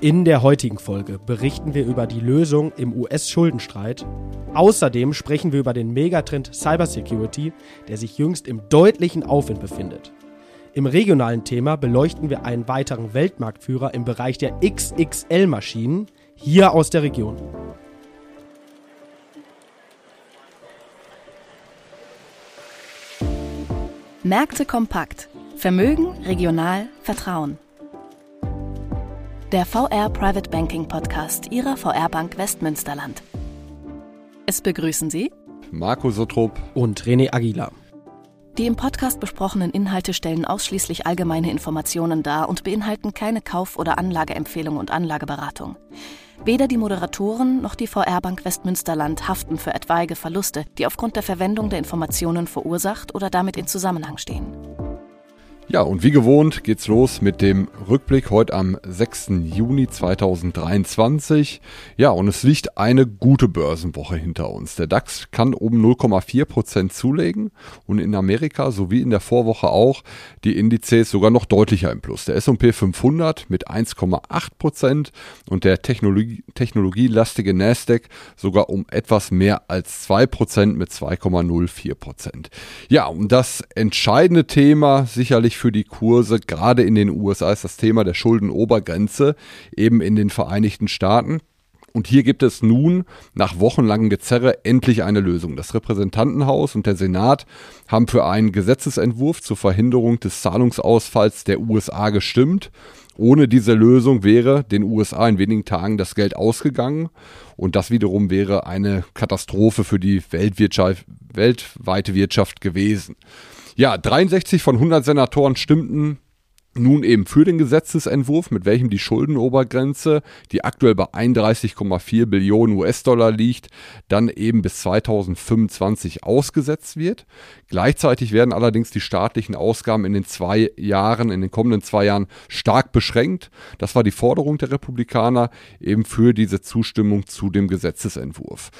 In der heutigen Folge berichten wir über die Lösung im US-Schuldenstreit. Außerdem sprechen wir über den Megatrend Cybersecurity, der sich jüngst im deutlichen Aufwind befindet. Im regionalen Thema beleuchten wir einen weiteren Weltmarktführer im Bereich der XXL-Maschinen hier aus der Region. Märkte kompakt. Vermögen, regional, Vertrauen. Der VR Private Banking Podcast Ihrer VR Bank Westmünsterland. Es begrüßen Sie Marco Sotrop und René Aguilar. Die im Podcast besprochenen Inhalte stellen ausschließlich allgemeine Informationen dar und beinhalten keine Kauf- oder Anlageempfehlung und Anlageberatung. Weder die Moderatoren noch die VR Bank Westmünsterland haften für etwaige Verluste, die aufgrund der Verwendung der Informationen verursacht oder damit in Zusammenhang stehen. Ja, und wie gewohnt geht's los mit dem Rückblick heute am 6. Juni 2023. Ja, und es liegt eine gute Börsenwoche hinter uns. Der DAX kann um 0,4 Prozent zulegen und in Amerika sowie in der Vorwoche auch die Indizes sogar noch deutlicher im Plus. Der S&P 500 mit 1,8 Prozent und der Technologie, technologielastige Nasdaq sogar um etwas mehr als 2 Prozent mit 2,04 Prozent. Ja, und das entscheidende Thema sicherlich wichtig für die Kurse, gerade in den USA, ist das Thema der Schuldenobergrenze, eben in den Vereinigten Staaten. Und hier gibt es nun nach wochenlangem Gezerre endlich eine Lösung. Das Repräsentantenhaus und der Senat haben für einen Gesetzesentwurf zur Verhinderung des Zahlungsausfalls der USA gestimmt. Ohne diese Lösung wäre den USA in wenigen Tagen das Geld ausgegangen und das wiederum wäre eine Katastrophe für die Weltwirtschaft, weltweite Wirtschaft gewesen. Ja, 63 von 100 Senatoren stimmten nun eben für den Gesetzesentwurf, mit welchem die Schuldenobergrenze, die aktuell bei 31,4 Billionen US-Dollar liegt, dann eben bis 2025 ausgesetzt wird. Gleichzeitig werden allerdings die staatlichen Ausgaben in den zwei Jahren, in den kommenden zwei Jahren stark beschränkt. Das war die Forderung der Republikaner eben für diese Zustimmung zu dem Gesetzesentwurf.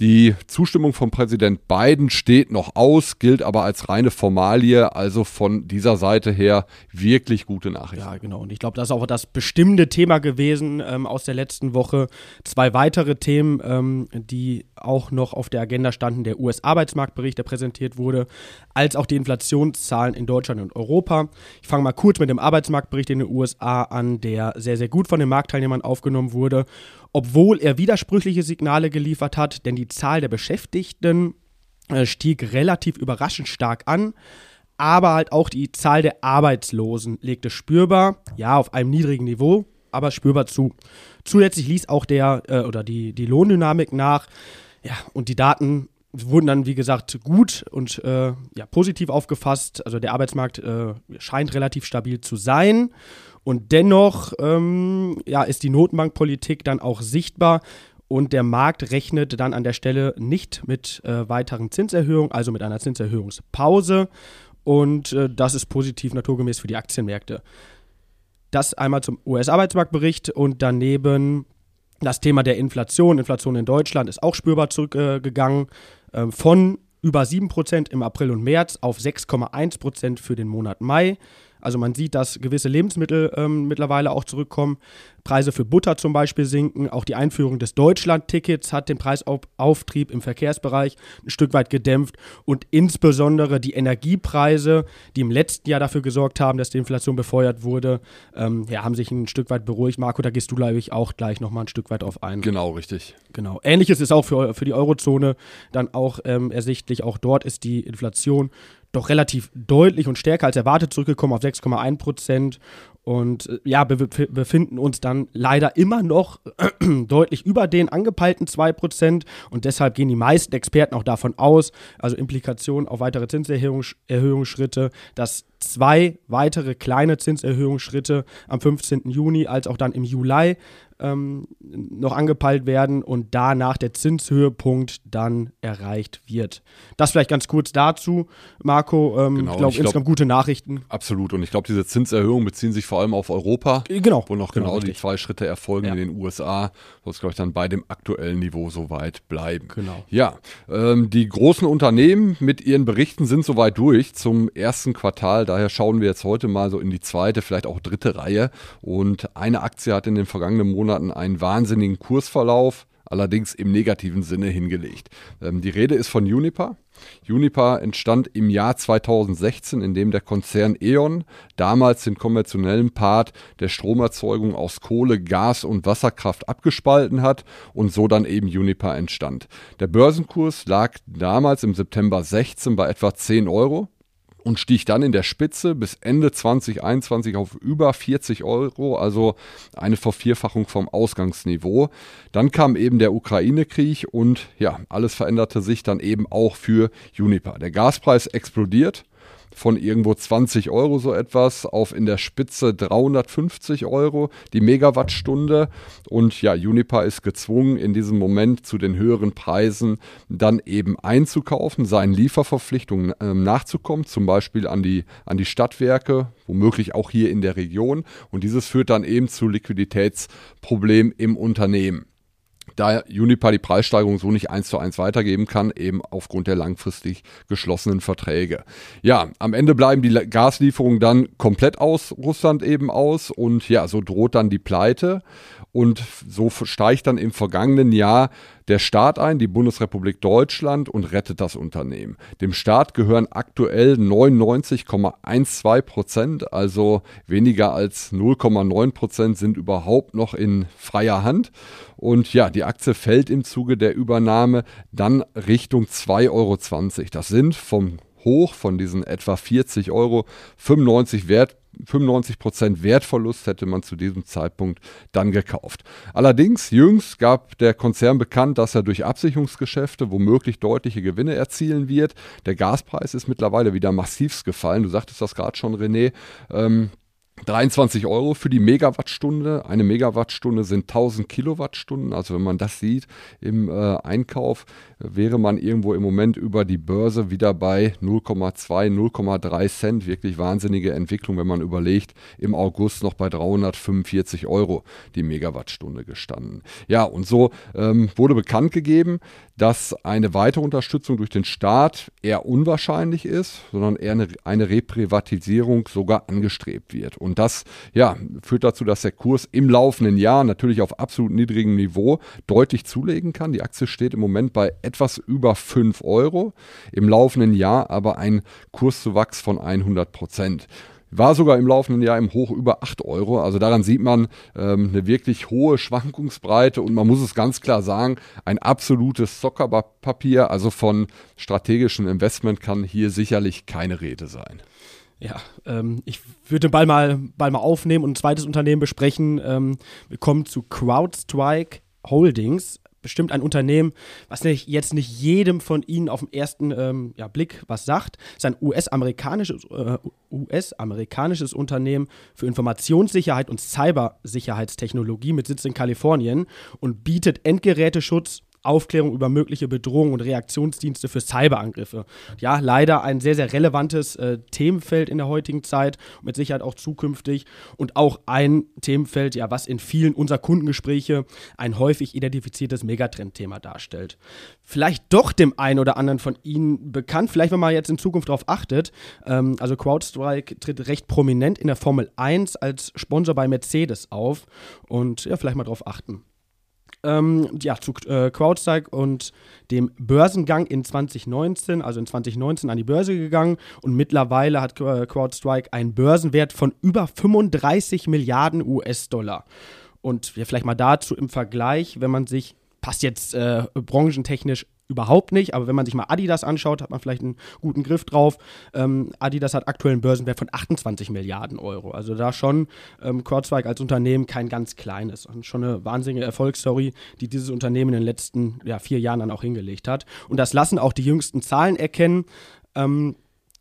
Die Zustimmung von Präsident Biden steht noch aus, gilt aber als reine Formalie, also von dieser Seite her wirklich gute Nachrichten. Ja, genau. Und ich glaube, das ist auch das bestimmte Thema gewesen ähm, aus der letzten Woche. Zwei weitere Themen, ähm, die auch noch auf der Agenda standen, der US-Arbeitsmarktbericht, der präsentiert wurde, als auch die Inflationszahlen in Deutschland und Europa. Ich fange mal kurz mit dem Arbeitsmarktbericht in den USA an, der sehr, sehr gut von den Marktteilnehmern aufgenommen wurde obwohl er widersprüchliche Signale geliefert hat, denn die Zahl der Beschäftigten äh, stieg relativ überraschend stark an, aber halt auch die Zahl der Arbeitslosen legte spürbar, ja, auf einem niedrigen Niveau, aber spürbar zu. Zusätzlich ließ auch der äh, oder die, die Lohndynamik nach, ja, und die Daten wurden dann, wie gesagt, gut und äh, ja, positiv aufgefasst. Also der Arbeitsmarkt äh, scheint relativ stabil zu sein. Und dennoch ähm, ja, ist die Notenbankpolitik dann auch sichtbar und der Markt rechnet dann an der Stelle nicht mit äh, weiteren Zinserhöhungen, also mit einer Zinserhöhungspause. Und äh, das ist positiv naturgemäß für die Aktienmärkte. Das einmal zum US-Arbeitsmarktbericht und daneben das Thema der Inflation. Inflation in Deutschland ist auch spürbar zurückgegangen. Äh, von über 7% im April und März auf 6,1% für den Monat Mai. Also man sieht, dass gewisse Lebensmittel ähm, mittlerweile auch zurückkommen. Preise für Butter zum Beispiel sinken. Auch die Einführung des Deutschland-Tickets hat den Preisauftrieb im Verkehrsbereich ein Stück weit gedämpft. Und insbesondere die Energiepreise, die im letzten Jahr dafür gesorgt haben, dass die Inflation befeuert wurde, ähm, ja, haben sich ein Stück weit beruhigt. Marco, da gehst du, glaube ich, auch gleich nochmal ein Stück weit auf ein. Genau, richtig. Genau. Ähnliches ist auch für, für die Eurozone dann auch ähm, ersichtlich. Auch dort ist die Inflation doch relativ deutlich und stärker als erwartet zurückgekommen auf 6,1 Prozent. Und äh, ja, wir befinden uns dann leider immer noch deutlich über den angepeilten 2%. Und deshalb gehen die meisten Experten auch davon aus, also Implikationen auf weitere Zinserhöhungsschritte, dass zwei weitere kleine Zinserhöhungsschritte am 15. Juni als auch dann im Juli ähm, noch angepeilt werden und danach der Zinshöhepunkt dann erreicht wird. Das vielleicht ganz kurz dazu, Marco. Ähm, genau, ich glaube, insgesamt gute Nachrichten. Absolut. Und ich glaube, diese Zinserhöhungen beziehen sich vor allem auf Europa. Äh, genau. Wo noch genau, genau die zwei Schritte erfolgen ja. in den USA. Soll es, glaube ich, dann bei dem aktuellen Niveau soweit bleiben. Genau. Ja, ähm, die großen Unternehmen mit ihren Berichten sind soweit durch zum ersten Quartal. Daher schauen wir jetzt heute mal so in die zweite, vielleicht auch dritte Reihe. Und eine Aktie hat in den vergangenen Monaten einen wahnsinnigen Kursverlauf allerdings im negativen Sinne hingelegt. Ähm, die Rede ist von Uniper. Uniper entstand im Jahr 2016, in dem der Konzern E.ON damals den konventionellen Part der Stromerzeugung aus Kohle, Gas und Wasserkraft abgespalten hat und so dann eben Uniper entstand. Der Börsenkurs lag damals im September 16 bei etwa 10 Euro und stieg dann in der Spitze bis Ende 2021 auf über 40 Euro, also eine Vervierfachung vom Ausgangsniveau. Dann kam eben der Ukraine-Krieg und ja, alles veränderte sich dann eben auch für Juniper. Der Gaspreis explodiert von irgendwo 20 Euro so etwas auf in der Spitze 350 Euro die Megawattstunde. Und ja, Uniper ist gezwungen, in diesem Moment zu den höheren Preisen dann eben einzukaufen, seinen Lieferverpflichtungen äh, nachzukommen, zum Beispiel an die, an die Stadtwerke, womöglich auch hier in der Region. Und dieses führt dann eben zu Liquiditätsproblemen im Unternehmen da Unipa die Preissteigerung so nicht eins zu eins weitergeben kann, eben aufgrund der langfristig geschlossenen Verträge. Ja, am Ende bleiben die Gaslieferungen dann komplett aus Russland eben aus und ja, so droht dann die Pleite und so steigt dann im vergangenen Jahr der Staat ein, die Bundesrepublik Deutschland, und rettet das Unternehmen. Dem Staat gehören aktuell 99,12 Prozent, also weniger als 0,9 Prozent sind überhaupt noch in freier Hand. Und ja, die Aktie fällt im Zuge der Übernahme dann Richtung 2,20 Euro. Das sind vom Hoch von diesen etwa 40 Euro 95 Wert 95% Wertverlust hätte man zu diesem Zeitpunkt dann gekauft. Allerdings, jüngst gab der Konzern bekannt, dass er durch Absicherungsgeschäfte womöglich deutliche Gewinne erzielen wird. Der Gaspreis ist mittlerweile wieder massivst gefallen. Du sagtest das gerade schon, René. Ähm, 23 Euro für die Megawattstunde. Eine Megawattstunde sind 1000 Kilowattstunden. Also wenn man das sieht im äh, Einkauf, wäre man irgendwo im Moment über die Börse wieder bei 0,2, 0,3 Cent. Wirklich wahnsinnige Entwicklung, wenn man überlegt, im August noch bei 345 Euro die Megawattstunde gestanden. Ja, und so ähm, wurde bekannt gegeben, dass eine weitere Unterstützung durch den Staat eher unwahrscheinlich ist, sondern eher eine, eine Reprivatisierung sogar angestrebt wird. Und das ja, führt dazu, dass der Kurs im laufenden Jahr natürlich auf absolut niedrigem Niveau deutlich zulegen kann. Die Aktie steht im Moment bei etwas über 5 Euro, im laufenden Jahr aber ein Kurszuwachs von 100 Prozent. War sogar im laufenden Jahr im Hoch über 8 Euro. Also daran sieht man ähm, eine wirklich hohe Schwankungsbreite und man muss es ganz klar sagen, ein absolutes Zockerpapier, also von strategischem Investment kann hier sicherlich keine Rede sein. Ja, ähm, ich würde den Ball mal, Ball mal aufnehmen und ein zweites Unternehmen besprechen. Ähm, wir kommen zu CrowdStrike Holdings bestimmt ein Unternehmen, was nicht, jetzt nicht jedem von Ihnen auf den ersten ähm, ja, Blick was sagt. Es ist ein US-amerikanisches äh, US Unternehmen für Informationssicherheit und Cybersicherheitstechnologie mit Sitz in Kalifornien und bietet Endgeräteschutz Aufklärung über mögliche Bedrohungen und Reaktionsdienste für Cyberangriffe. Ja, leider ein sehr, sehr relevantes äh, Themenfeld in der heutigen Zeit, mit Sicherheit auch zukünftig und auch ein Themenfeld, ja, was in vielen unserer Kundengespräche ein häufig identifiziertes Megatrendthema darstellt. Vielleicht doch dem einen oder anderen von Ihnen bekannt, vielleicht wenn man jetzt in Zukunft darauf achtet. Ähm, also CrowdStrike tritt recht prominent in der Formel 1 als Sponsor bei Mercedes auf und ja, vielleicht mal darauf achten ähm, ja, zu äh, CrowdStrike und dem Börsengang in 2019, also in 2019 an die Börse gegangen und mittlerweile hat äh, CrowdStrike einen Börsenwert von über 35 Milliarden US-Dollar. Und ja, vielleicht mal dazu im Vergleich, wenn man sich passt jetzt äh, branchentechnisch überhaupt nicht, aber wenn man sich mal Adidas anschaut, hat man vielleicht einen guten Griff drauf. Ähm, Adidas hat aktuell einen Börsenwert von 28 Milliarden Euro. Also da schon ähm, CrowdStrike als Unternehmen kein ganz kleines. Und schon eine wahnsinnige Erfolgsstory, die dieses Unternehmen in den letzten ja, vier Jahren dann auch hingelegt hat. Und das lassen auch die jüngsten Zahlen erkennen. Ähm,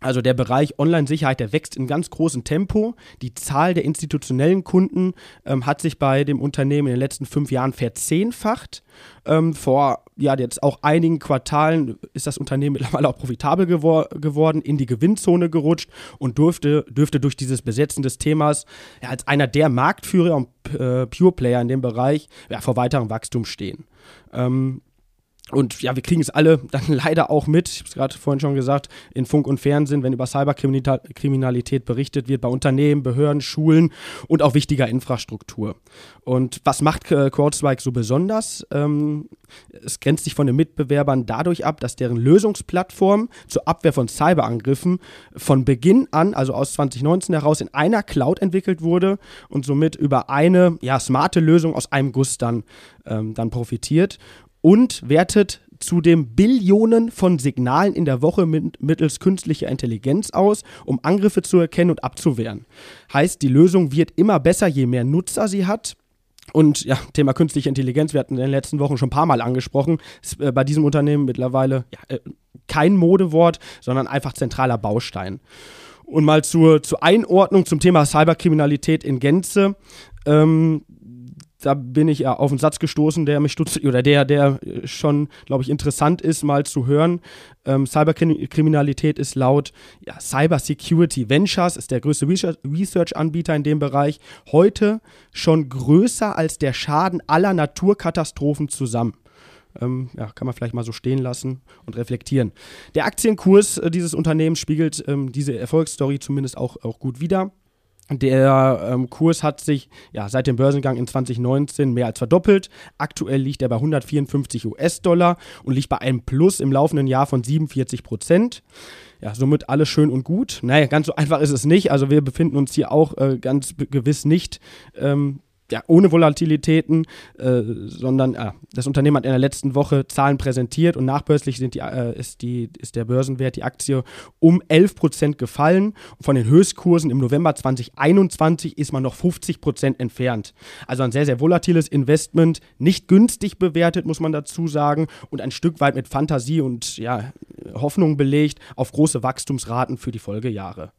Also der Bereich Online-Sicherheit, der wächst in ganz großem Tempo. Die Zahl der institutionellen Kunden ähm, hat sich bei dem Unternehmen in den letzten fünf Jahren verzehnfacht. Ähm, vor ja, jetzt auch einigen Quartalen ist das Unternehmen mittlerweile auch profitabel gewor geworden, in die Gewinnzone gerutscht und durfte, dürfte durch dieses Besetzen des Themas ja, als einer der Marktführer und äh, Pure Player in dem Bereich ja, vor weiterem Wachstum stehen. Ähm, und ja, wir kriegen es alle dann leider auch mit, ich habe es gerade vorhin schon gesagt, in Funk und Fernsehen, wenn über Cyberkriminalität berichtet wird, bei Unternehmen, Behörden, Schulen und auch wichtiger Infrastruktur. Und was macht äh, CrowdStrike so besonders? Ähm, es grenzt sich von den Mitbewerbern dadurch ab, dass deren Lösungsplattform zur Abwehr von Cyberangriffen von Beginn an, also aus 2019 heraus, in einer Cloud entwickelt wurde und somit über eine ja, smarte Lösung aus einem Guss dann, ähm, dann profitiert und wertet zudem Billionen von Signalen in der Woche mit, mittels künstlicher Intelligenz aus, um Angriffe zu erkennen und abzuwehren. Heißt, die Lösung wird immer besser, je mehr Nutzer sie hat. Und ja, Thema künstliche Intelligenz, wir hatten in den letzten Wochen schon ein paar Mal angesprochen, ist äh, bei diesem Unternehmen mittlerweile ja, äh, kein Modewort, sondern einfach zentraler Baustein. Und mal zur, zur Einordnung zum Thema Cyberkriminalität in Gänze. Ähm, da bin ich ja auf einen Satz gestoßen, der mich stutzt, oder der, der schon, glaube ich, interessant ist, mal zu hören. Ähm, Cyberkriminalität ist laut ja, Cyber Security Ventures, ist der größte Research-Anbieter in dem Bereich, heute schon größer als der Schaden aller Naturkatastrophen zusammen. Ähm, ja, kann man vielleicht mal so stehen lassen und reflektieren. Der Aktienkurs äh, dieses Unternehmens spiegelt ähm, diese Erfolgsstory zumindest auch, auch gut wider. Der ähm, Kurs hat sich ja, seit dem Börsengang in 2019 mehr als verdoppelt. Aktuell liegt er bei 154 US-Dollar und liegt bei einem Plus im laufenden Jahr von 47 Prozent. Ja, somit alles schön und gut. Naja, ganz so einfach ist es nicht. Also wir befinden uns hier auch äh, ganz gewiss nicht ähm, ja, ohne Volatilitäten, äh, sondern äh, das Unternehmen hat in der letzten Woche Zahlen präsentiert und nachbörslich sind die, äh, ist, die, ist der Börsenwert, die Aktie, um 11 Prozent gefallen. Von den Höchstkursen im November 2021 ist man noch 50 Prozent entfernt. Also ein sehr, sehr volatiles Investment, nicht günstig bewertet, muss man dazu sagen, und ein Stück weit mit Fantasie und ja, Hoffnung belegt auf große Wachstumsraten für die Folgejahre.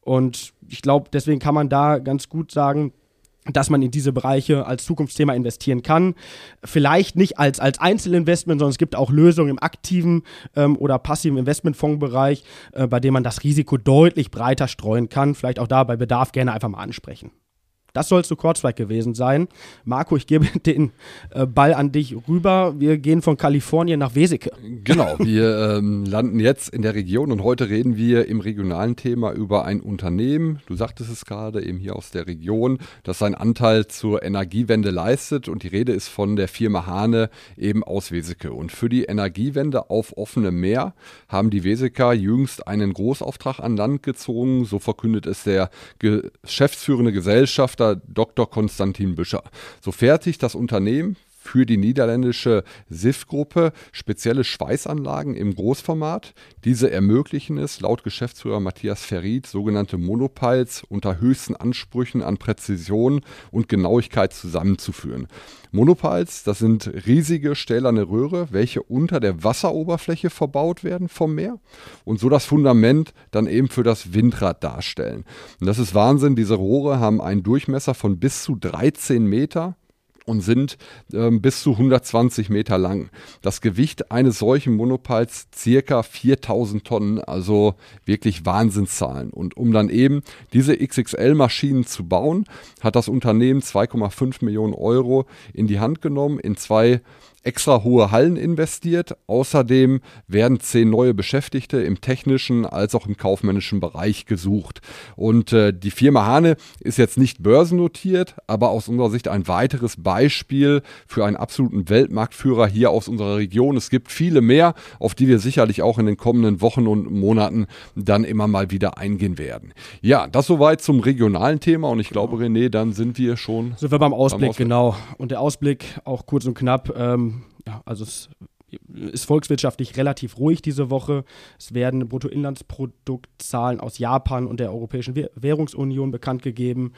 Und ich glaube, deswegen kann man da ganz gut sagen, dass man in diese Bereiche als Zukunftsthema investieren kann. Vielleicht nicht als, als Einzelinvestment, sondern es gibt auch Lösungen im aktiven ähm, oder passiven Investmentfondsbereich, äh, bei dem man das Risiko deutlich breiter streuen kann. Vielleicht auch da bei Bedarf gerne einfach mal ansprechen. Das soll zu Kurzweg gewesen sein. Marco, ich gebe den äh, Ball an dich rüber. Wir gehen von Kalifornien nach Weseke. Genau, wir ähm, landen jetzt in der Region und heute reden wir im regionalen Thema über ein Unternehmen, du sagtest es gerade, eben hier aus der Region, das seinen Anteil zur Energiewende leistet und die Rede ist von der Firma Hane eben aus Weseke. Und für die Energiewende auf offenem Meer haben die Weseker jüngst einen Großauftrag an Land gezogen, so verkündet es der geschäftsführende Gesellschafter Dr. Konstantin Büscher. So fertigt das Unternehmen für die niederländische SIF-Gruppe spezielle Schweißanlagen im Großformat. Diese ermöglichen es, laut Geschäftsführer Matthias Ferried, sogenannte Monopiles unter höchsten Ansprüchen an Präzision und Genauigkeit zusammenzuführen. Monopiles, das sind riesige stählerne Röhre, welche unter der Wasseroberfläche verbaut werden vom Meer und so das Fundament dann eben für das Windrad darstellen. Und das ist Wahnsinn, diese Rohre haben einen Durchmesser von bis zu 13 Meter und sind äh, bis zu 120 Meter lang. Das Gewicht eines solchen Monopiles circa 4000 Tonnen, also wirklich Wahnsinnszahlen. Und um dann eben diese XXL-Maschinen zu bauen, hat das Unternehmen 2,5 Millionen Euro in die Hand genommen in zwei extra hohe Hallen investiert. Außerdem werden zehn neue Beschäftigte im technischen als auch im kaufmännischen Bereich gesucht. Und äh, die Firma Hane ist jetzt nicht börsennotiert, aber aus unserer Sicht ein weiteres Beispiel für einen absoluten Weltmarktführer hier aus unserer Region. Es gibt viele mehr, auf die wir sicherlich auch in den kommenden Wochen und Monaten dann immer mal wieder eingehen werden. Ja, das soweit zum regionalen Thema und ich glaube, René, dann sind wir schon. Sind wir beim Ausblick, beim Ausblick. genau. Und der Ausblick auch kurz und knapp. Ähm ja, also es ist volkswirtschaftlich relativ ruhig diese Woche. Es werden Bruttoinlandsproduktzahlen aus Japan und der Europäischen Währungsunion bekannt gegeben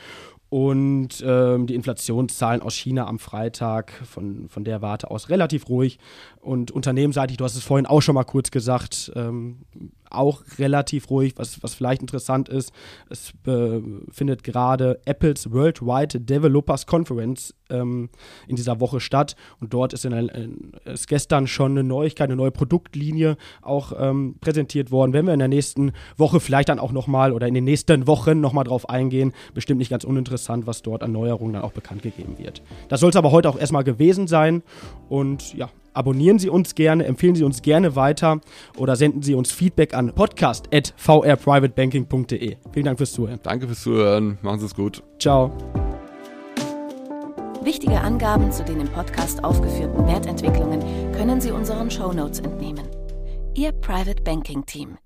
und ähm, die Inflationszahlen aus China am Freitag von, von der Warte aus relativ ruhig. Und unternehmenseitig, du hast es vorhin auch schon mal kurz gesagt, ähm, auch relativ ruhig, was, was vielleicht interessant ist. Es äh, findet gerade Apples Worldwide Developers Conference ähm, in dieser Woche statt und dort ist, in, in, ist gestern schon eine Neuigkeit, eine neue Produktlinie auch ähm, präsentiert worden. Wenn wir in der nächsten Woche vielleicht dann auch nochmal oder in den nächsten Wochen nochmal drauf eingehen, bestimmt nicht ganz uninteressant, was dort an Neuerungen dann auch bekannt gegeben wird. Das soll es aber heute auch erstmal gewesen sein und ja, abonnieren Sie uns gerne, empfehlen Sie uns gerne weiter oder senden Sie uns Feedback an podcast.vrprivatebanking.de. Vielen Dank fürs Zuhören. Danke fürs Zuhören. Machen Sie es gut. Ciao. Wichtige Angaben zu den im Podcast aufgeführten Wertentwicklungen können Sie unseren Shownotes entnehmen. Ihr Private Banking Team.